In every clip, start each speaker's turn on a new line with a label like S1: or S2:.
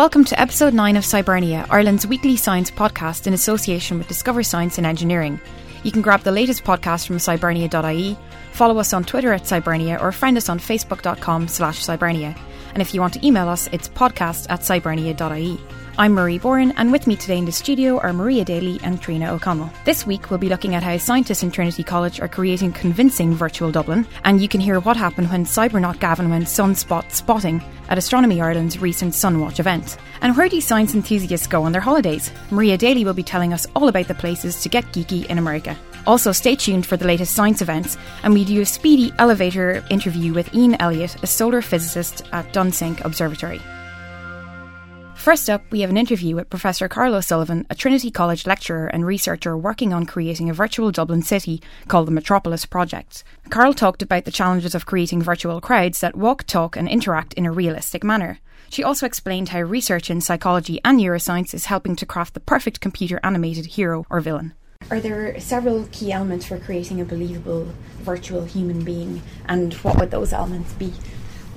S1: Welcome to episode 9 of Scibernia, Ireland's weekly science podcast in association with Discover Science and Engineering. You can grab the latest podcast from scibernia.ie, follow us on Twitter at Scibernia, or find us on facebook.com slash scibernia. And if you want to email us, it's podcast at scibernia.ie. I'm Marie Boren, and with me today in the studio are Maria Daly and Triona O'Connell. This week, we'll be looking at how scientists in Trinity College are creating convincing virtual Dublin, and you can hear what happened when cybernaut Gavin went sunspot spotting at Astronomy Ireland's recent Sunwatch event. And where do science enthusiasts go on their holidays? Maria Daly will be telling us all about the places to get geeky in America. Also, stay tuned for the latest science events, and we do a speedy elevator interview with Ian Elliott, a solar physicist at Dunsink Observatory. First up, we have an interview with Professor Carol O'Sullivan, a Trinity College lecturer and researcher working on creating a virtual Dublin city called the Metropolis Project. Carol talked about the challenges of creating virtual crowds that walk, talk, and interact in a realistic manner. She also explained how research in psychology and neuroscience is helping to craft the perfect computer animated hero or villain. Are there several key elements for creating a believable virtual human being, and what would those elements be?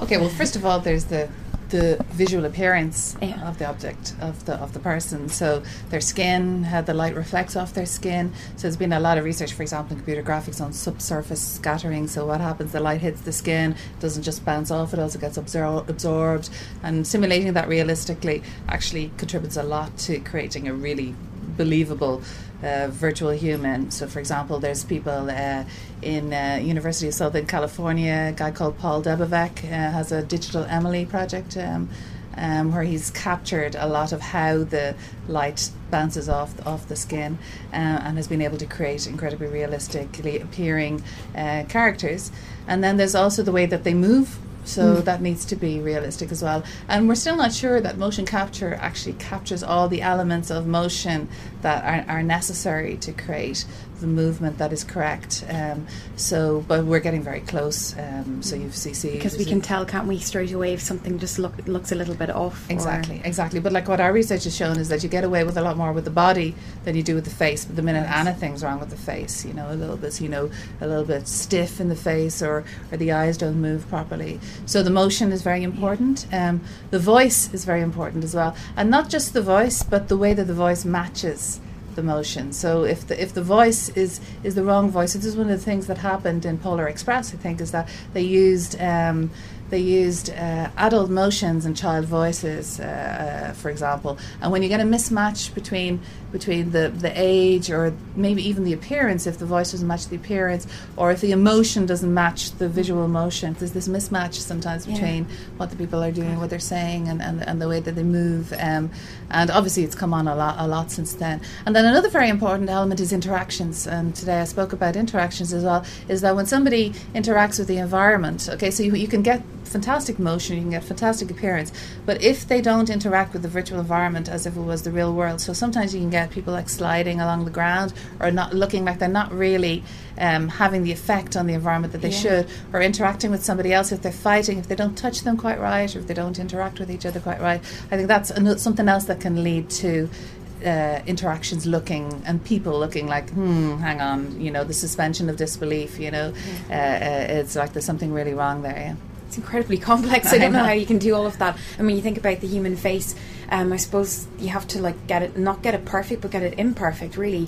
S2: Okay, well, first of all, there's the the visual appearance
S1: Yeah.
S2: of the object of the of the person. So their skin, how the light reflects off their skin. So there's been a lot of research, for example, in computer graphics on subsurface scattering. So what happens? The light hits the skin, it doesn't just bounce off; it also gets absor- absorbed. And simulating that realistically actually contributes a lot to creating a really believable uh, virtual human. So, for example, there's people uh, in uh, University of Southern California. A guy called Paul Debevec uh, has a digital Emily project. Um, um, where he's captured a lot of how the light bounces off off the skin, uh, and has been able to create incredibly realistically appearing uh, characters. And then there's also the way that they move so hmm. that needs to be realistic as well. And we're still not sure that motion capture actually captures all the elements of motion that are, are necessary to create the movement that is correct. Um, so, but we're getting very close. Um, so you've see
S1: Because we can tell, can't we, straight away if something just look, looks a little bit off?
S2: Exactly, exactly. But like what our research has shown is that you get away with a lot more with the body than you do with the face. But the minute anything's wrong with the face, you know, a little bit, you know, a little bit stiff in the face, or or the eyes don't move properly. So the motion is very important. Um, the voice is very important as well, and not just the voice, but the way that the voice matches the motion. So if the if the voice is is the wrong voice, this is one of the things that happened in Polar Express. I think is that they used. Um, they used uh, adult motions and child voices, uh, uh, for example. And when you get a mismatch between between the, the age or maybe even the appearance, if the voice doesn't match the appearance, or if the emotion doesn't match the visual emotion, there's this mismatch sometimes
S1: Yeah.
S2: between what the people are doing, what they're saying, and, and, and the way that they move. Um, and obviously, it's come on a lot a lot since then. And then another very important element is interactions. And today I spoke about interactions as well. Is that when somebody interacts with the environment, okay, so you, you can get fantastic motion, you can get fantastic appearance, but if they don't interact with the virtual environment as if it was the real world, so sometimes you can get people like sliding along the ground or not looking like they're not really um, having the effect on the environment that they
S1: Yeah.
S2: should, or interacting with somebody else if they're fighting, if they don't touch them quite right, or if they don't interact with each other quite right. I think that's something else that can lead to. Uh, interactions looking and people looking like, hmm, hang on, you know, the suspension of disbelief, you know, uh, uh, it's like there's something really wrong there, yeah.
S1: It's incredibly complex. I don't know
S2: know.
S1: how you can do all of that. I mean, you think about the human face. Um, I suppose you have to like get it, not get it perfect, but get it imperfect. Really,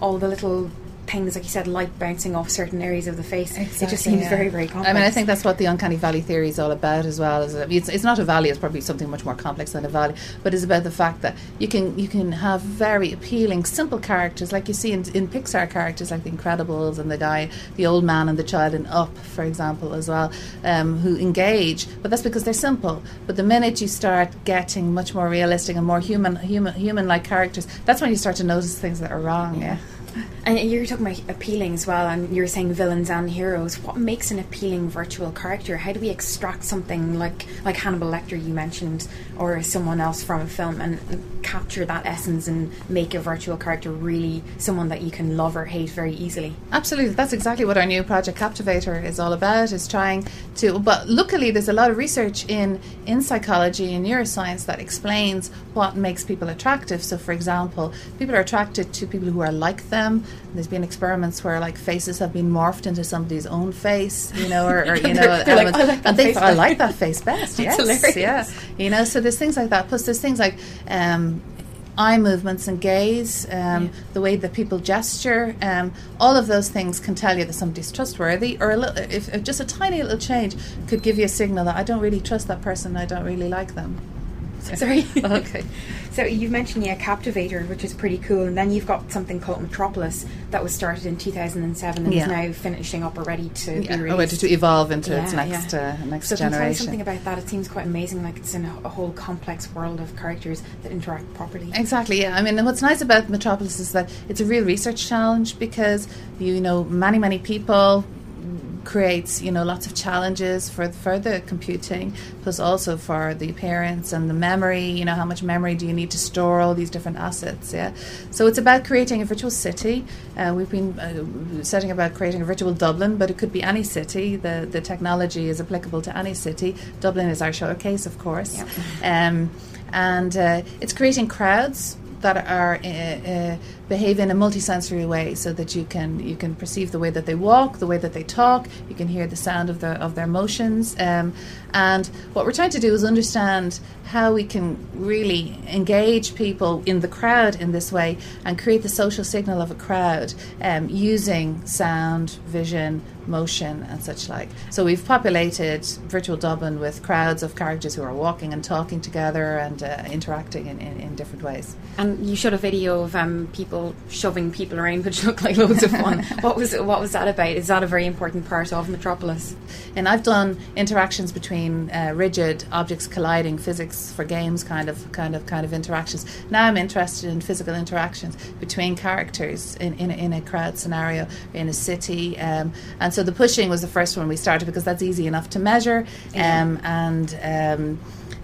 S1: all the little things, like you said, light bouncing off certain areas of the face. it just seems
S2: yeah.
S1: very, very complex.
S2: I mean, I think that's what the uncanny valley theory is all about as well. Is it's, it's not a valley; it's probably something much more complex than a valley. But it's about the fact that you can you can have very appealing, simple characters like you see in, in Pixar characters like The Incredibles and the guy, the old man and the child in Up, for example, as well, um, who engage. But that's because they're simple. But the minute you start getting much more realistic and more human, human, human-like characters, that's when you start to notice things that are wrong. Yeah.
S1: And you're talking about appealing as well, and you're saying villains and heroes. What makes an appealing virtual character? How do we extract something like like Hannibal Lecter you mentioned, or someone else from a film, and capture that essence and make a virtual character really someone that you can love or hate very easily?
S2: Absolutely, that's exactly what our new project Captavatar is all about. Is trying to, but luckily there's a lot of research in in psychology and neuroscience that explains what makes people attractive. So, for example, people are attracted to people who are like them, There's been experiments where like faces have been morphed into somebody's own face, you know, or, or you know,
S1: They're- they're like, "I like
S2: and they
S1: face
S2: I like that face best. yes,
S1: hilarious.
S2: yeah, you know. So there's things like that. Plus, there's things like. Um, Eye movements and gaze, um,
S1: Yeah.
S2: the way that people gesture, um, all of those things can tell you that somebody's trustworthy. Or a little, if, if just a tiny little change could give you a signal that I don't really trust that person, I don't really like them.
S1: Sorry.
S2: Okay.
S1: So you've mentioned yeah, Captavatar, which is pretty cool, and then you've got something called Metropolis that was started in 2007 and
S2: Yeah.
S1: is now finishing up already to
S2: Yeah,
S1: be
S2: oh,
S1: released.
S2: to evolve into its next
S1: yeah.
S2: uh, next
S1: so tell me something about that? It seems quite amazing. Like it's in a, a whole complex world of characters that interact properly.
S2: Exactly. Yeah. I mean, what's nice about Metropolis is that it's a real research challenge because you know many many people creates you know lots of challenges for for the computing plus also for the appearance and the memory you know how much memory do you need to store all these different assets yeah? So it's about creating a virtual city. Uh, we've been uh, setting about creating a virtual Dublin but it could be any city. The the technology is applicable to any city. Dublin is our showcase of course.
S1: Yep.
S2: um, and uh, it's creating crowds that are uh, behave in a multisensory way, so that you can you can perceive the way that they walk, the way that they talk. You can hear the sound of their of their motions. Um, and what we're trying to do is understand how we can really engage people in the crowd in this way and create the social signal of a crowd um, using sound, vision, motion, and such like. So we've populated virtual Dublin with crowds of characters who are walking and talking together and uh, interacting in, in, in different ways.
S1: And you showed a video of um, people shoving people around, which looked like loads of fun. what was what was that about? Is that a very important part of Metropolis?
S2: And I've done interactions between uh, rigid objects colliding, physics for games, kind of, kind of, kind of interactions. Now I'm interested in physical interactions between characters in, in, a, in a crowd scenario in a city. Um, and so the pushing was the first one we started because that's easy enough to measure. Um, and um,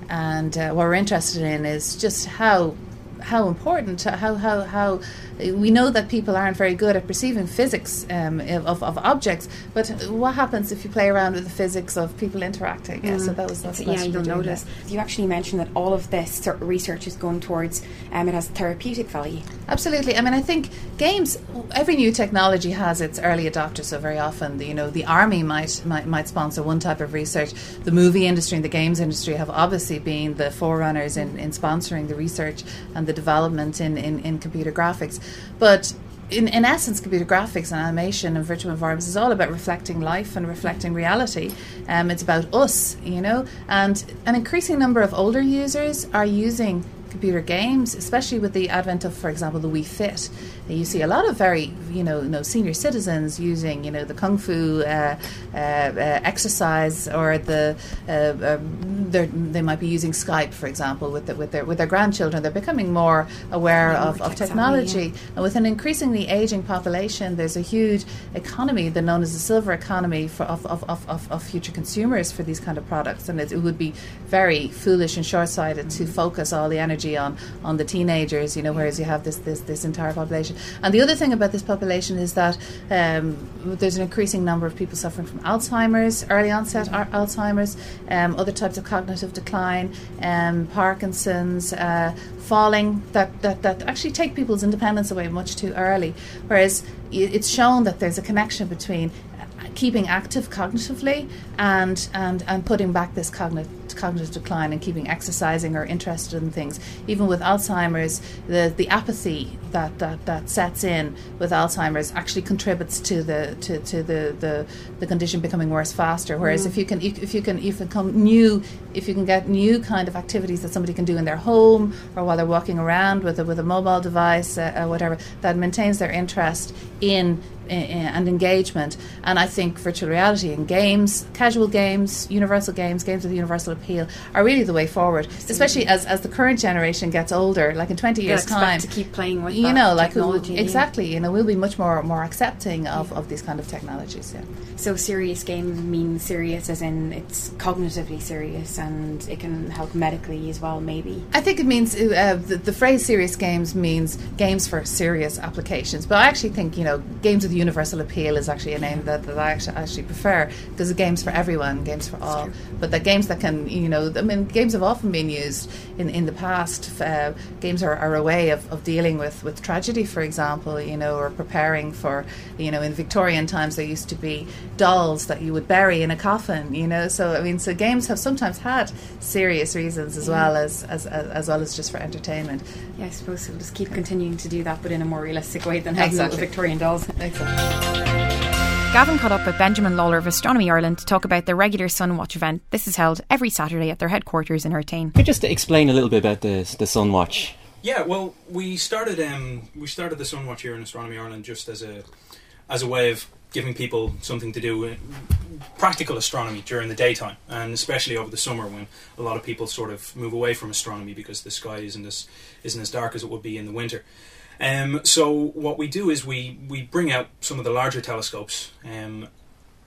S2: and uh, what we're interested in is just how how important how how how we know that people aren't very good at perceiving physics um, of, of objects but what happens if you play around with the physics of people interacting yeah so that was that's
S1: yeah, you'll notice. You actually mentioned that all of this research is going towards um, it has therapeutic value.
S2: Absolutely. I mean, I think games. Every new technology has its early adopters. So very often, the, you know, the army might, might might sponsor one type of research. The movie industry and the games industry have obviously been the forerunners in, in sponsoring the research and the development in, in, in computer graphics. But in, in essence, computer graphics and animation and virtual environments is all about reflecting life and reflecting reality. Um, it's about us, you know, and an increasing number of older users are using computer games, especially with the advent of, for example, the Wii Fit. You see a lot of very, you know, you know senior citizens using, you know, the kung fu uh, uh, uh, exercise, or the uh, um, they're- might be using Skype, for example, with the, with their with their grandchildren. They're becoming more aware
S1: Yeah,
S2: of, of technology, and with an increasingly aging population, there's a huge economy, the known as the silver economy, for, of, of, of, of, of future consumers for these kind of products. And it, it would be very foolish and short-sighted to focus all the energy on, on the teenagers, you know, whereas you have this, this, this entire population. And the other thing about this population is that um, there's an increasing number of people suffering from Alzheimer's, early onset Alzheimer's, um, other types of cognitive decline, um, Parkinson's, uh, falling that, that, that actually take people's independence away much too early. Whereas it's shown that there's a connection between uh, keeping active cognitively and, and, and putting back this cognitive cognitive decline and keeping exercising or interested in things. Even with Alzheimer's, the, the apathy that, that, that sets in with Alzheimer's actually contributes to the to, to the, the, the condition becoming worse faster. Whereas if you can if you can if you come new if you can get new kind of activities that somebody can do in their home or while they're walking around with a, with a mobile device uh, uh, whatever that maintains their interest in i- i- and engagement. And I think virtual reality and games, casual games, universal games, games with universal appeal, are really the way forward. Especially as, as the current generation gets older, like in twenty years'
S1: expect
S2: time.
S1: to keep playing with
S2: you know, like we'll-
S1: technology. yeah.
S2: exactly, you know, we'll be much more more accepting of, of these kind of technologies. Yeah.
S1: So serious game means serious as in it's cognitively serious and it can help medically as well, maybe.
S2: I think it means uh, the, the phrase serious games means games for serious applications. But I actually think, you know, games with universal appeal is actually a name that, that I actually, actually prefer because games for everyone, games for all. But the games that can you know, I mean, games have often been used in, in the past. Uh, games are, are a way of, of dealing with, with tragedy, for example, you know, or preparing for, you know, in Victorian times there used to be dolls that you would bury in a coffin, you know. So I mean, so games have sometimes had serious reasons as well as as, as, as well as just for entertainment.
S1: Yeah, I suppose we'll just keep continuing to do that, but in a more realistic way than having
S2: exactly.
S1: Victorian dolls.
S2: Exactly.
S1: Gavin caught up with Benjamin Lawlor of Astronomy Ireland to talk about their regular Sun Watch event. This is held every Saturday at their headquarters in Artane.
S3: Could you just explain a little bit about the the Sunwatch?
S4: Yeah, well, we started um, we started the Sun Watch here in Astronomy Ireland just as a as a way of giving people something to do, uh, practical astronomy during the daytime, and especially over the summer when a lot of people sort of move away from astronomy because the sky isn't as isn't as dark as it would be in the winter. Um, so what we do is we, we bring out some of the larger telescopes um,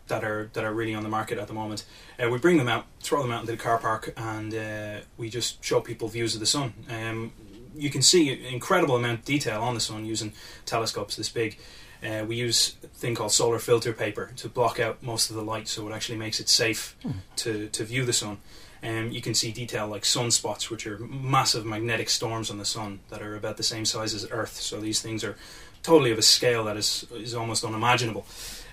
S4: that are that are really on the market at the moment. Uh, we bring them out, throw them out into the car park, and uh, we just show people views of the sun. Um, you can see an incredible amount of detail on the sun using telescopes this big. Uh, we use a thing called solar filter paper to block out most of the light, so it actually makes it safe mm. to, to view the sun. Um, you can see detail like sunspots, which are massive magnetic storms on the sun that are about the same size as Earth. So these things are totally of a scale that is is almost unimaginable.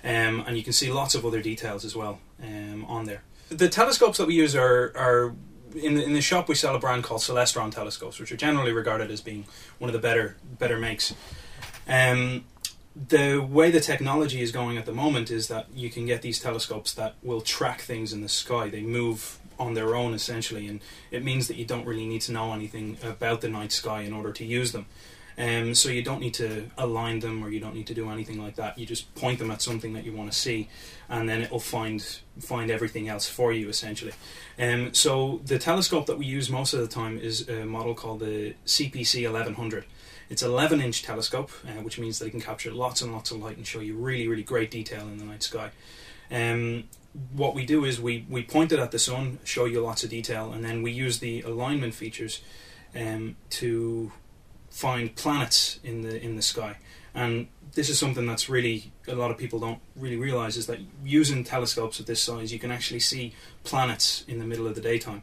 S4: Um, and you can see lots of other details as well um, on there. The telescopes that we use are are in the, in the shop we sell a brand called Celestron telescopes, which are generally regarded as being one of the better better makes. Um, the way the technology is going at the moment is that you can get these telescopes that will track things in the sky. They move on their own essentially, and it means that you don't really need to know anything about the night sky in order to use them. Um, so you don't need to align them or you don't need to do anything like that. You just point them at something that you want to see, and then it'll find find everything else for you essentially. Um, so the telescope that we use most of the time is a model called the CPC 1100. It's an 11 inch telescope, uh, which means that it can capture lots and lots of light and show you really, really great detail in the night sky. Um, what we do is we, we point it at the sun, show you lots of detail, and then we use the alignment features um, to find planets in the in the sky. And this is something that's really a lot of people don't really realize is that using telescopes of this size, you can actually see planets in the middle of the daytime.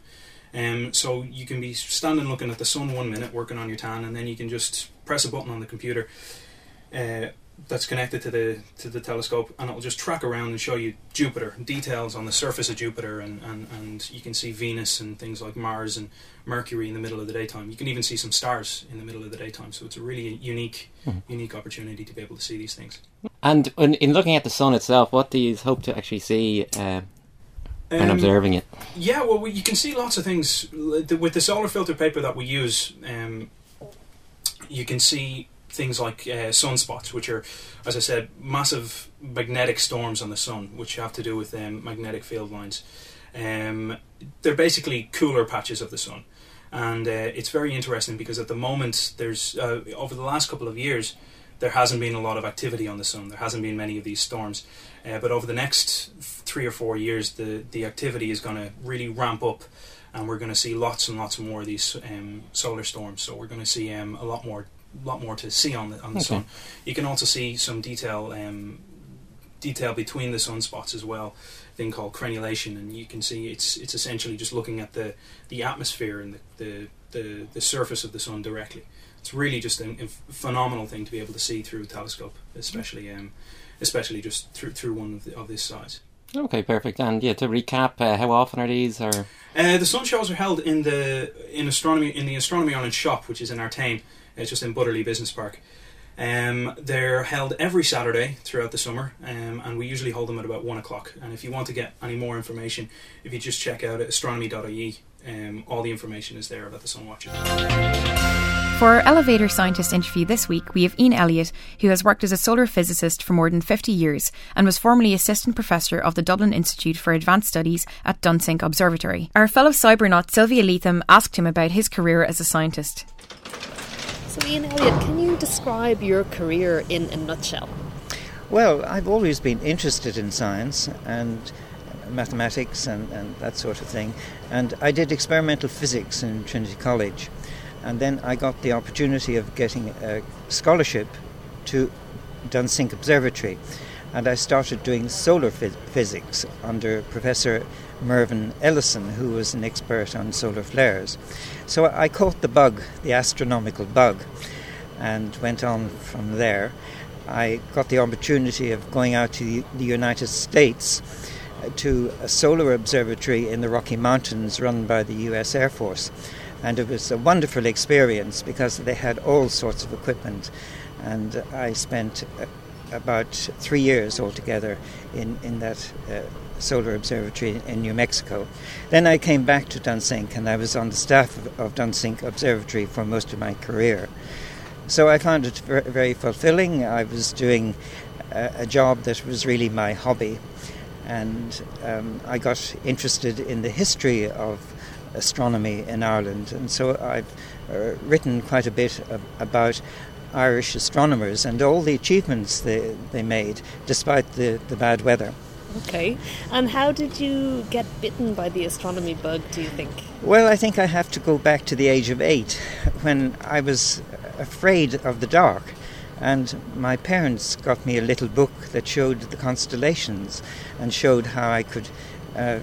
S4: Um, so you can be standing looking at the sun one minute, working on your tan, and then you can just press a button on the computer. Uh, that's connected to the to the telescope, and it'll just track around and show you Jupiter details on the surface of Jupiter, and, and, and you can see Venus and things like Mars and Mercury in the middle of the daytime. You can even see some stars in the middle of the daytime. So it's a really unique mm-hmm. unique opportunity to be able to see these things.
S3: And in, in looking at the sun itself, what do you hope to actually see? Uh, when um, observing it,
S4: yeah, well, we, you can see lots of things with the solar filter paper that we use. Um, you can see things like uh, sunspots, which are, as I said, massive magnetic storms on the sun, which have to do with um, magnetic field lines. Um, they're basically cooler patches of the sun, and uh, it's very interesting because at the moment, there's uh, over the last couple of years, there hasn't been a lot of activity on the sun. There hasn't been many of these storms, uh, but over the next three or four years, the the activity is going to really ramp up and we're going to see lots and lots more of these um, solar storms. So we're going to see um, a lot more lot more to see on the on the okay. sun. You can also see some detail um, detail between the sunspots as well. Thing called granulation, and you can see it's it's essentially just looking at the the atmosphere and the the, the, the surface of the sun directly. It's really just a, a, phenomenal thing to be able to see through a telescope, especially um, especially just through through one of, the, of this size.
S3: Okay, perfect. And yeah, to recap, uh, how often are these? Or
S4: uh, the sun shows are held in the in astronomy in the Astronomy Ireland shop, which is in Artane. It's just in Butterly Business Park. Um, they're held every Saturday throughout the summer, um, and we usually hold them at about one o'clock. And if you want to get any more information, if you just check out astronomy.ie, um, all the information is there about the sun watches.
S1: For our elevator scientist interview this week, we have Ian Elliott, who has worked as a solar physicist for more than 50 years and was formerly assistant professor of the Dublin Institute for Advanced Studies at Dunsink Observatory. Our fellow cybernaut Sylvia Leatham asked him about his career as a scientist.
S5: So, Ian Elliott, can you describe your career in a nutshell?
S6: Well, I've always been interested in science and mathematics and, and that sort of thing. And I did experimental physics in Trinity College. And then I got the opportunity of getting a scholarship to Dunsink Observatory. And I started doing solar phys- physics under Professor Mervyn Ellison, who was an expert on solar flares. So I caught the bug, the astronomical bug, and went on from there. I got the opportunity of going out to the United States uh, to a solar observatory in the Rocky Mountains run by the US Air Force. And it was a wonderful experience because they had all sorts of equipment. And I spent uh, about three years altogether in, in that uh, solar observatory in New Mexico. Then I came back to Dunsink and I was on the staff of, of Dunsink Observatory for most of my career. So I found it very, fulfilling. I was doing a, a, job that was really my hobby, and um, I got interested in the history of astronomy in Ireland, and so I've uh, written quite a bit about Irish astronomers and all the achievements they, they made despite the, the bad weather.
S5: Okay. And how did you get bitten by the astronomy bug, do you think?
S6: Well, I think I have to go back to the age of eight when I was afraid of the dark. And my parents got me a little book that showed the constellations and showed how I could uh,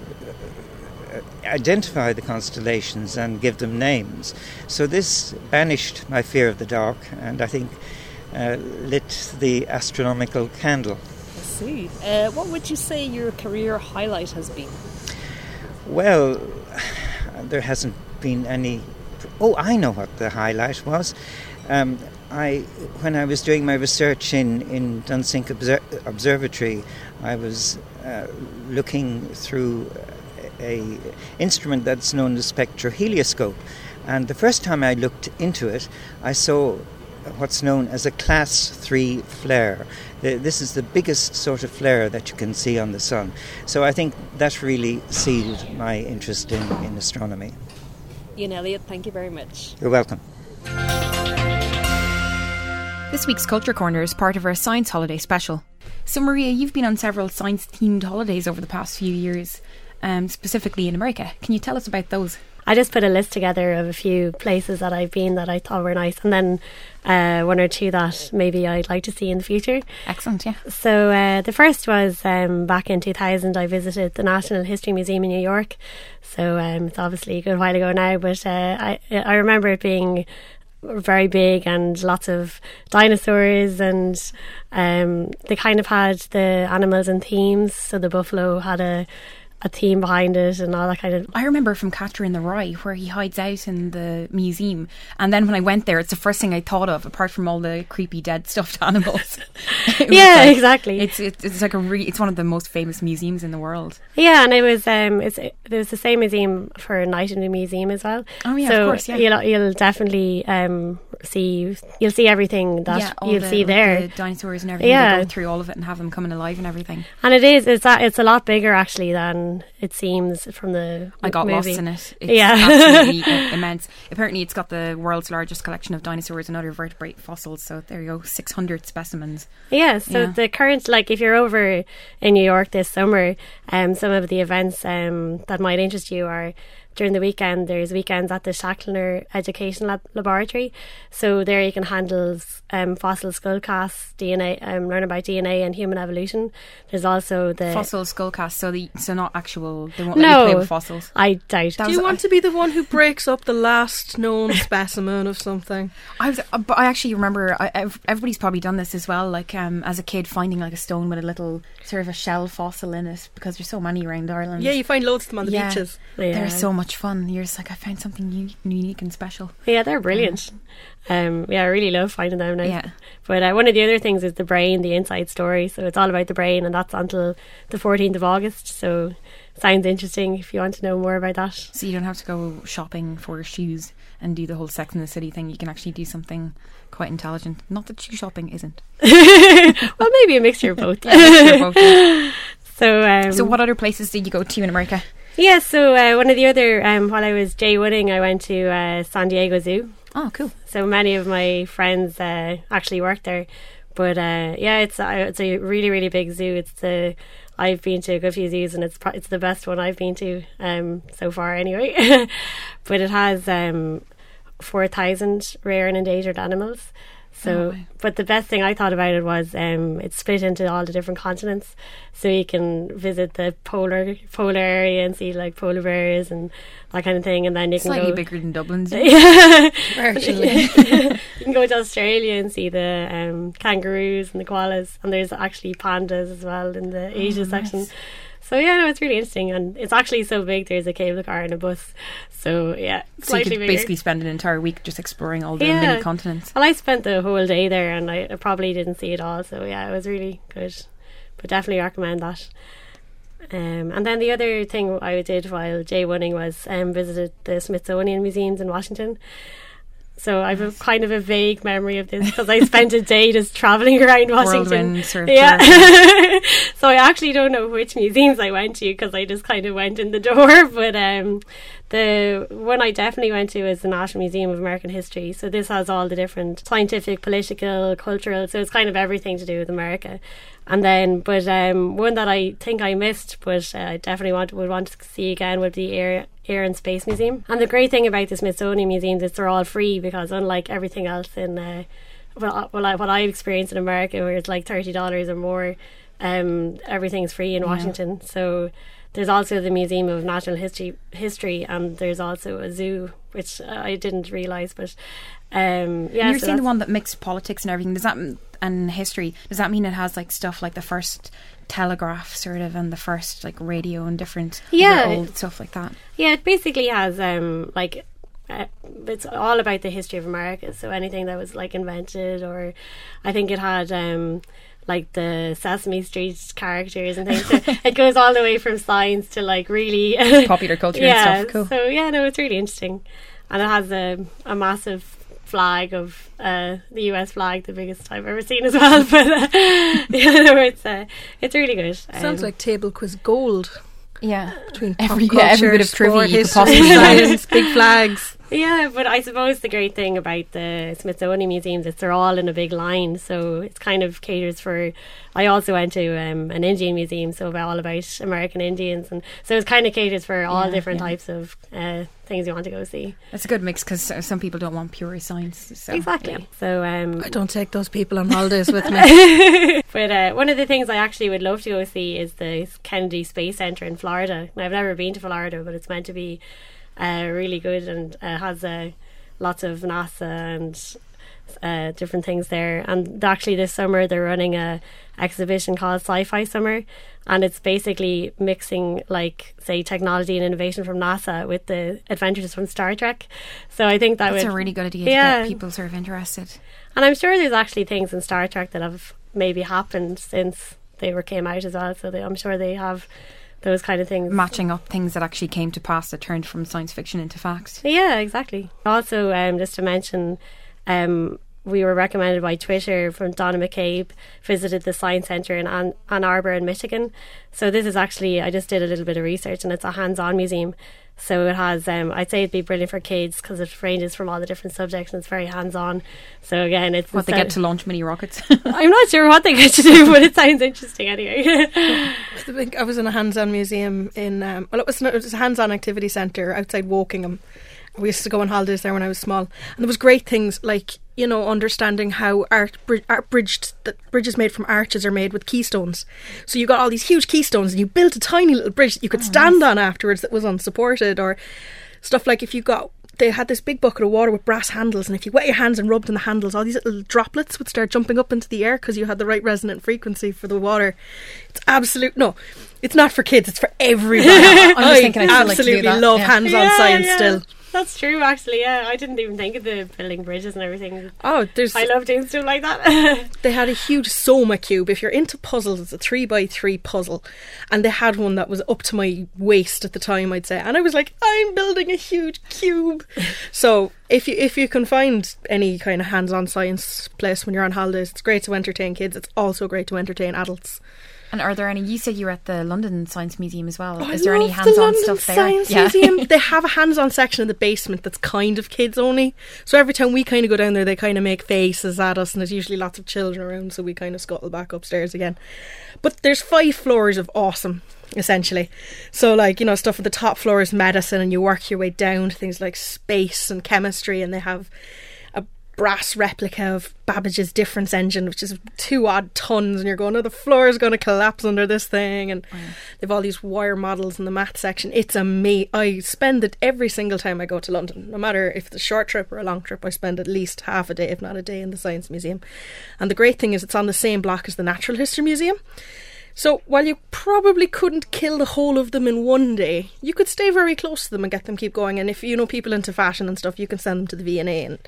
S6: identify the constellations and give them names. So this banished my fear of the dark and I think uh, lit the astronomical candle.
S5: I see. Uh, what would you say your career highlight has been?
S6: Well, there hasn't been any. Oh, I know what the highlight was. Um, I, when I was doing my research in, in Dunsink Obser- Observatory, I was uh, looking through a instrument that's known as spectrohelioscope. And the first time I looked into it, I saw what's known as a class 3 flare. This is the biggest sort of flare that you can see on the sun. So I think that really sealed my interest in, in astronomy.
S5: Ian Elliott, thank you very much.
S6: You're welcome.
S1: This week's Culture Corner is part of our Science Holiday special. So, Maria, you've been on several science themed holidays over the past few years, um, specifically in America. Can you tell us about those?
S7: I just put a list together of a few places that I've been that I thought were nice, and then uh, one or two that maybe I'd like to see in the future.
S1: Excellent, yeah.
S7: So uh, the first was um, back in 2000. I visited the National History Museum in New York. So um, it's obviously a good while ago now, but uh, I I remember it being very big and lots of dinosaurs and um, they kind of had the animals and themes. So the buffalo had a a theme behind it and all that kind of.
S1: I remember from Catcher in the Rye where he hides out in the museum, and then when I went there, it's the first thing I thought of, apart from all the creepy dead stuffed animals.
S7: yeah, like, exactly.
S1: It's, it's it's like a re- it's one of the most famous museums in the world.
S7: Yeah, and it was um it's it was the same museum for Night in the Museum as well.
S1: Oh yeah,
S7: so
S1: of course, yeah.
S7: You'll you'll definitely um see you'll see everything that
S1: yeah,
S7: you'll
S1: the,
S7: see there.
S1: The dinosaurs and everything.
S7: Yeah.
S1: Go through all of it and have them coming alive and everything.
S7: And it is it's a, it's a lot bigger actually than it seems from the
S1: I got
S7: movie.
S1: lost in it. It's
S7: Yeah.
S1: absolutely immense. Apparently, it's got the world's largest collection of dinosaurs and other vertebrate fossils. So there you go, six hundred specimens.
S7: Yeah, so
S1: Yeah.
S7: the current, like, if you're over in New York this summer, um, some of the events um, that might interest you are during the weekend. There's weekends at the Sackler Education Lab- Laboratory, so there you can handle um, fossil skull casts, DNA, um, learn about DNA and human evolution. There's also the
S1: Fossil skull casts, So the so not actual. They won't let
S7: No.
S1: you play with fossils.
S7: I doubt.
S1: That
S8: Do you
S1: was-
S8: want to be the one who breaks up the last known specimen of something?
S1: I was, uh, but I actually remember. I, everybody's probably done this as well. Like um, as a kid, finding like a stone with a little sort of a shell fossil in it because there's so many around Ireland.
S8: Yeah, you find loads of them on the
S1: Yeah.
S8: beaches.
S7: Yeah.
S1: They're so much fun. You're just like, I found something u- unique and special.
S7: Yeah, they're brilliant. Um, yeah, I really love finding them now.
S1: Yeah.
S7: But uh, one of the other things is the brain, the inside story. So it's all about the brain, and that's until the 14th of August. So sounds interesting if you want to know more about that.
S1: So you don't have to go shopping for shoes and do the whole Sex in the City thing. You can actually do something quite intelligent. Not that shoe shopping isn't.
S7: well, maybe a mixture of both.
S1: They're both, yeah.
S7: so, um,
S1: so what other places did you go to in America?
S7: Yeah, so uh, one of the other, um, while I was J1ing, I went to uh, San Diego Zoo.
S1: Oh, cool.
S7: So many of my friends uh, actually work there. But uh, yeah, it's it's a really really big zoo. It's the I've been to a good few zoos, and it's pro- it's the best one I've been to um, so far anyway. but it has um, four thousand rare and endangered animals. So,
S1: wow.
S7: but the best thing I thought about it was um, it's split into all the different continents, so you can visit the polar polar area and see like polar bears and that kind of thing, and then you can
S1: Slightly
S7: go.
S1: bigger than Dublin. Zoo.
S7: Yeah.
S8: Marginally.
S7: you can go to Australia and see the um, kangaroos and the koalas, and there's actually pandas as well in the Asia
S1: Oh, nice.
S7: So yeah, no, it's really interesting, and it's actually so big. There's a cable car and a bus. So yeah,
S1: So you could
S7: bigger.
S1: basically spend an entire week just exploring all the
S7: Yeah.
S1: mini continents.
S7: Well, I spent the whole day there, and I, I probably didn't see it all. So yeah, it was really good. But definitely recommend that. Um, and then the other thing I did while J1ing was um, visited the Smithsonian museums in Washington. So I've a kind of a vague memory of this because I spent a day just traveling around Washington.
S1: Whirlwind sort of
S7: Yeah. so I actually don't know which museums I went to because I just kind of went in the door. But um, the one I definitely went to is the National Museum of American History. So this has all the different scientific, political, cultural. So it's kind of everything to do with America. And then, but um, one that I think I missed, but uh, I definitely want would want to see again would be Air Air in Space Museum. And the great thing about the Smithsonian museums is they're all free because unlike everything else in uh, well, well I, what I've experienced in America, where it's like thirty dollars or more, um, everything's free in
S1: Yeah.
S7: Washington. So there's also the Museum of Natural History, history, and there's also a zoo, which uh, I didn't realize. But um, yeah,
S1: you're
S7: so
S1: saying the one that mixed politics and everything. Does that and history? Does that mean it has like stuff like the first telegraph sort of and the first like radio and different
S7: Yeah.
S1: old stuff like that?
S7: Yeah, it basically has um like uh, it's all about the history of America. So anything that was like invented, or I think it had um like the Sesame Street characters and things. So it goes all the way from science to like really
S1: Popular culture
S7: yeah.
S1: and stuff. Cool.
S7: So yeah, no, it's really interesting, and it has a a massive flag of uh, the US flag, the biggest I've ever seen as well. But uh, yeah, no, it's uh, it's really good.
S8: Sounds
S7: Um,
S8: like table quiz gold
S1: Yeah.
S8: between
S1: Every-
S8: pop
S1: yeah, every bit of trivia
S8: sport,
S1: you could
S8: history,
S1: possibly
S8: science, big flags.
S7: Yeah, but I suppose the great thing about the Smithsonian museums is they're all in a big line, so it's kind of caters for. I also went to um, an Indian museum, so about all about American Indians, and so it's kind of caters for all
S1: Yeah,
S7: different
S1: yeah.
S7: types of uh, things you want to go see.
S1: It's a good mix because some people don't want pure science. So,
S7: exactly.
S1: yeah.
S7: So um,
S8: I don't take those people on holidays with me.
S7: But uh, one of the things I actually would love to go see is the Kennedy Space Center in Florida. Now, I've never been to Florida, but it's meant to be uh, really good and uh, has uh, lots of NASA and uh, different things there. And actually, this summer they're running a exhibition called Sci-Fi Summer, and it's basically mixing like say technology and innovation from NASA with the adventures from Star Trek. So I think that
S1: That's
S7: would
S1: a really good idea to get people sort of interested.
S7: and I'm sure there's actually things in Star Trek that have maybe happened since they were came out as well. So they, I'm sure they have those kind of things.
S1: Matching up things that actually came to pass that turned from science fiction into fact.
S7: Yeah, exactly. Also, um, just to mention, um, we were recommended by Twitter from Donna McCabe, visited the Science Centre in Ann, Ann Arbor in Michigan. So this is actually, I just did a little bit of research and it's a hands-on museum. So it has, um, I'd say it'd be brilliant for kids because it ranges from all the different subjects and it's very hands-on. So again, it's
S1: What they get to launch mini rockets.
S7: I'm not sure what they get to do, but it sounds interesting anyway.
S8: I think I was in a hands-on museum in um, well, it was, it was a hands-on activity centre outside Wokingham. We used to go on holidays there when I was small, and there was great things like you know understanding how art, bri- art bridged that bridges made from arches are made with keystones. So you got all these huge keystones, and you built a tiny little bridge that you could oh, stand on afterwards that was unsupported, or stuff like if you got they had this big bucket of water with brass handles, and if you wet your hands and rubbed on the handles, all these little droplets would start jumping up into the air because you had the right resonant frequency for the water. It's absolute no, it's not for kids; it's for everyone.
S1: I'm just thinking I'd still like to do
S8: absolutely
S1: that,
S8: love
S1: yeah.
S8: hands-on
S7: Yeah,
S8: science
S7: yeah.
S8: still.
S7: That's true, actually. Yeah, I didn't even think of the building bridges and everything.
S8: Oh, there's
S7: I love doing stuff like that.
S8: they had a huge Soma cube. If you're into puzzles, it's a three by three puzzle, and they had one that was up to my waist at the time. I'd say, and I was like, I'm building a huge cube. so if you if you can find any kind of hands-on science place when you're on holidays, it's great to entertain kids. It's also great to entertain adults.
S1: and are there any? You said you were at the London Science Museum as well.
S8: Oh,
S1: Is
S8: I
S1: there any
S8: the
S1: hands-on
S8: London
S1: stuff there?
S8: Science Museum. they have a hands-on section in the basement that's kind of kids only. So every time we kind of go down there, they kind of make faces at us, and there's usually lots of children around, so we kind of scuttle back upstairs again. But there's five floors of awesome, essentially. So like you know, stuff at the top floor is medicine, and you work your way down to things like space and chemistry, and they have a brass replica of Babbage's difference engine, which is two odd tons, and you're going, oh, the floor is going to collapse under this thing. And they've all these wire models in the math section. It's amazing. I spend it every single time I go to London, no matter if it's a short trip or a long trip. I spend at least half a day, if not a day, in the Science Museum. And the great thing is, it's on the same block as the Natural History Museum. So while you probably couldn't kill the whole of them in one day, you could stay very close to them and get them keep going. And if you know people into fashion and stuff, you can send them to the V&A and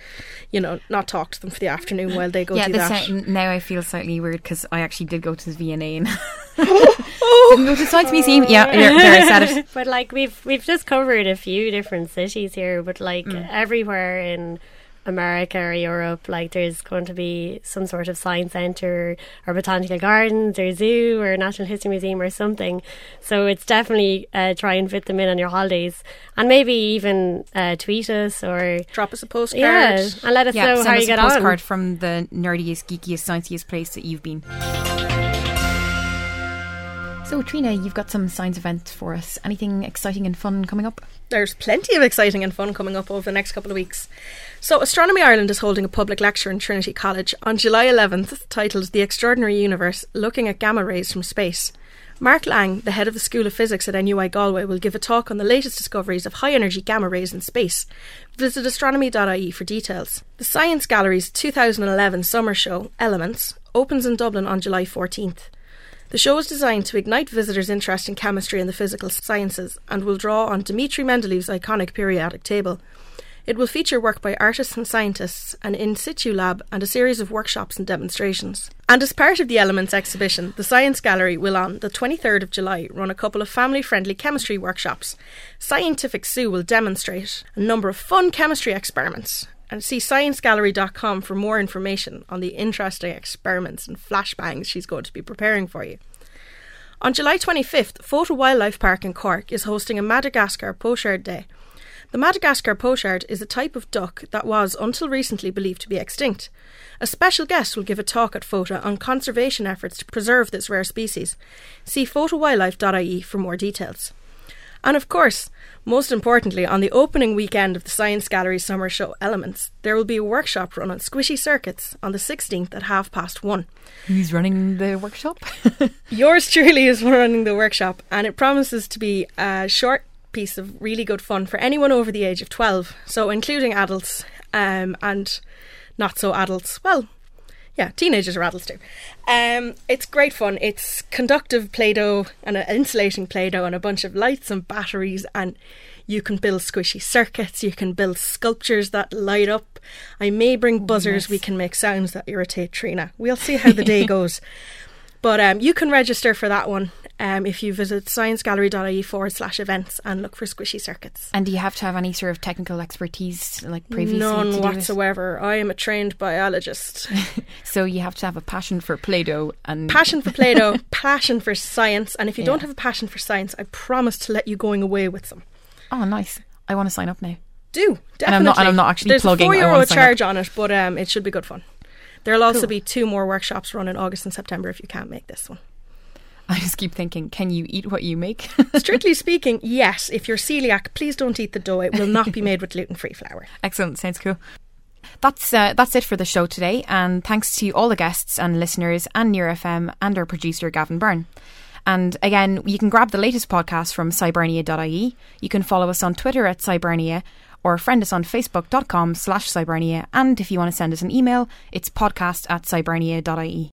S8: you know not talk to them for the afternoon while they go
S1: yeah,
S8: do
S1: this,
S8: that.
S1: now I feel slightly weird because I actually did go to the V&A and didn't go to the Science Museum. Yeah, there, there I said it.
S7: but like we've we've just covered a few different cities here, but like
S1: Mm.
S7: everywhere in America or Europe, like there's going to be some sort of science centre or botanical gardens or zoo or National History Museum or something. So it's definitely uh, try and fit them in on your holidays, and maybe even uh, tweet us or
S8: Drop us a postcard.
S7: yeah, and let us
S1: Yeah,
S7: know
S1: send
S7: how
S1: us
S7: you
S1: a
S7: get
S1: postcard
S7: on.
S1: from the nerdiest, geekiest, scienciest place that you've been. So, Triona, you've got some science events for us. Anything exciting and fun coming up?
S8: There's plenty of exciting and fun coming up over the next couple of weeks. So, Astronomy Ireland is holding a public lecture in Trinity College on July 11th titled The Extraordinary Universe Looking at Gamma Rays from Space. Mark Lang, the head of the School of Physics at NUI Galway, will give a talk on the latest discoveries of high energy gamma rays in space. Visit astronomy.ie for details. The Science Gallery's 2011 summer show, Elements, opens in Dublin on July 14th. The show is designed to ignite visitors' interest in chemistry and the physical sciences and will draw on Dmitry Mendeleev's iconic periodic table. It will feature work by artists and scientists, an in situ lab, and a series of workshops and demonstrations. And as part of the Elements exhibition, the Science Gallery will on the 23rd of July run a couple of family friendly chemistry workshops. Scientific Sue will demonstrate a number of fun chemistry experiments. And see sciencegallery.com for more information on the interesting experiments and flashbangs she's going to be preparing for you. On July 25th, Fota Wildlife Park in Cork is hosting a Madagascar pochard day. The Madagascar pochard is a type of duck that was, until recently, believed to be extinct. A special guest will give a talk at FOTA on conservation efforts to preserve this rare species. See fotawildlife.ie for more details. And of course, most importantly, on the opening weekend of the Science Gallery summer show Elements, there will be a workshop run on squishy circuits on the 16th at half past one.
S1: Who's running the workshop?
S8: Yours truly is running the workshop, and it promises to be a short piece of really good fun for anyone over the age of 12, so including adults um, and not so adults. Well, yeah, teenagers or adults too. Um, it's great fun. It's conductive Play Doh and an insulating Play Doh and a bunch of lights and batteries, and you can build squishy circuits, you can build sculptures that light up. I may bring buzzers, we can make sounds that irritate Trina. We'll see how the day goes. But um, you can register for that one um, if you visit sciencegallery.ie forward slash events and look for squishy circuits.
S1: and do you have to have any sort of technical expertise, like previously?
S8: None
S1: it?
S8: whatsoever. I am a trained biologist.
S1: So you have to have a passion for Play-Doh and
S8: passion for Play Doh, passion for science. And if you don't have a passion for science, I promise to let you going away with some.
S1: Oh, nice! I want to sign up now.
S8: Do definitely.
S1: And I'm not- and I'm not actually
S8: There's
S1: plugging,
S8: a
S1: I
S8: four euro
S1: wanna up.
S8: charge on it, but um, it should be good fun. There'll also
S1: Cool.
S8: be two more workshops run in August and September if you can't make this one.
S1: I just keep thinking, can you eat what you make?
S8: Strictly speaking, yes. If you're celiac, please don't eat the dough. It will not be made with gluten-free flour.
S1: Excellent, sounds cool. That's uh, that's it for the show today, and thanks to all the guests and listeners and Near FM and our producer Gavin Byrne. And again, you can grab the latest podcast from scibernia.ie. You can follow us on Twitter at scibernia or friend us on facebook.com slash scibernia. And if you want to send us an email, it's podcast at scibernia.ie.